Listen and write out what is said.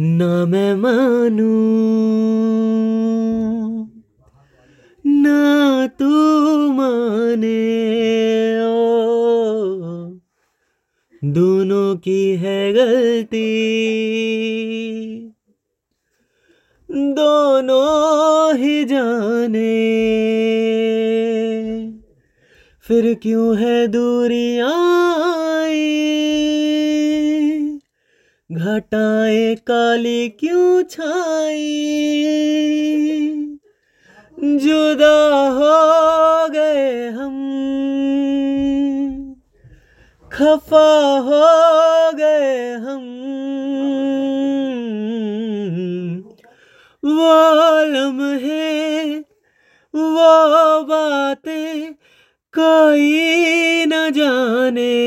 ना मैं मानू ना तू माने ओ। दोनों की है गलती। दोनों ही जाने। फिर क्यों है दूरियाँ? घटाए काली क्यों छाई जुदा हो गए हम। खफा हो गए हम। वो लम्हे वो बातें कोई न जाने।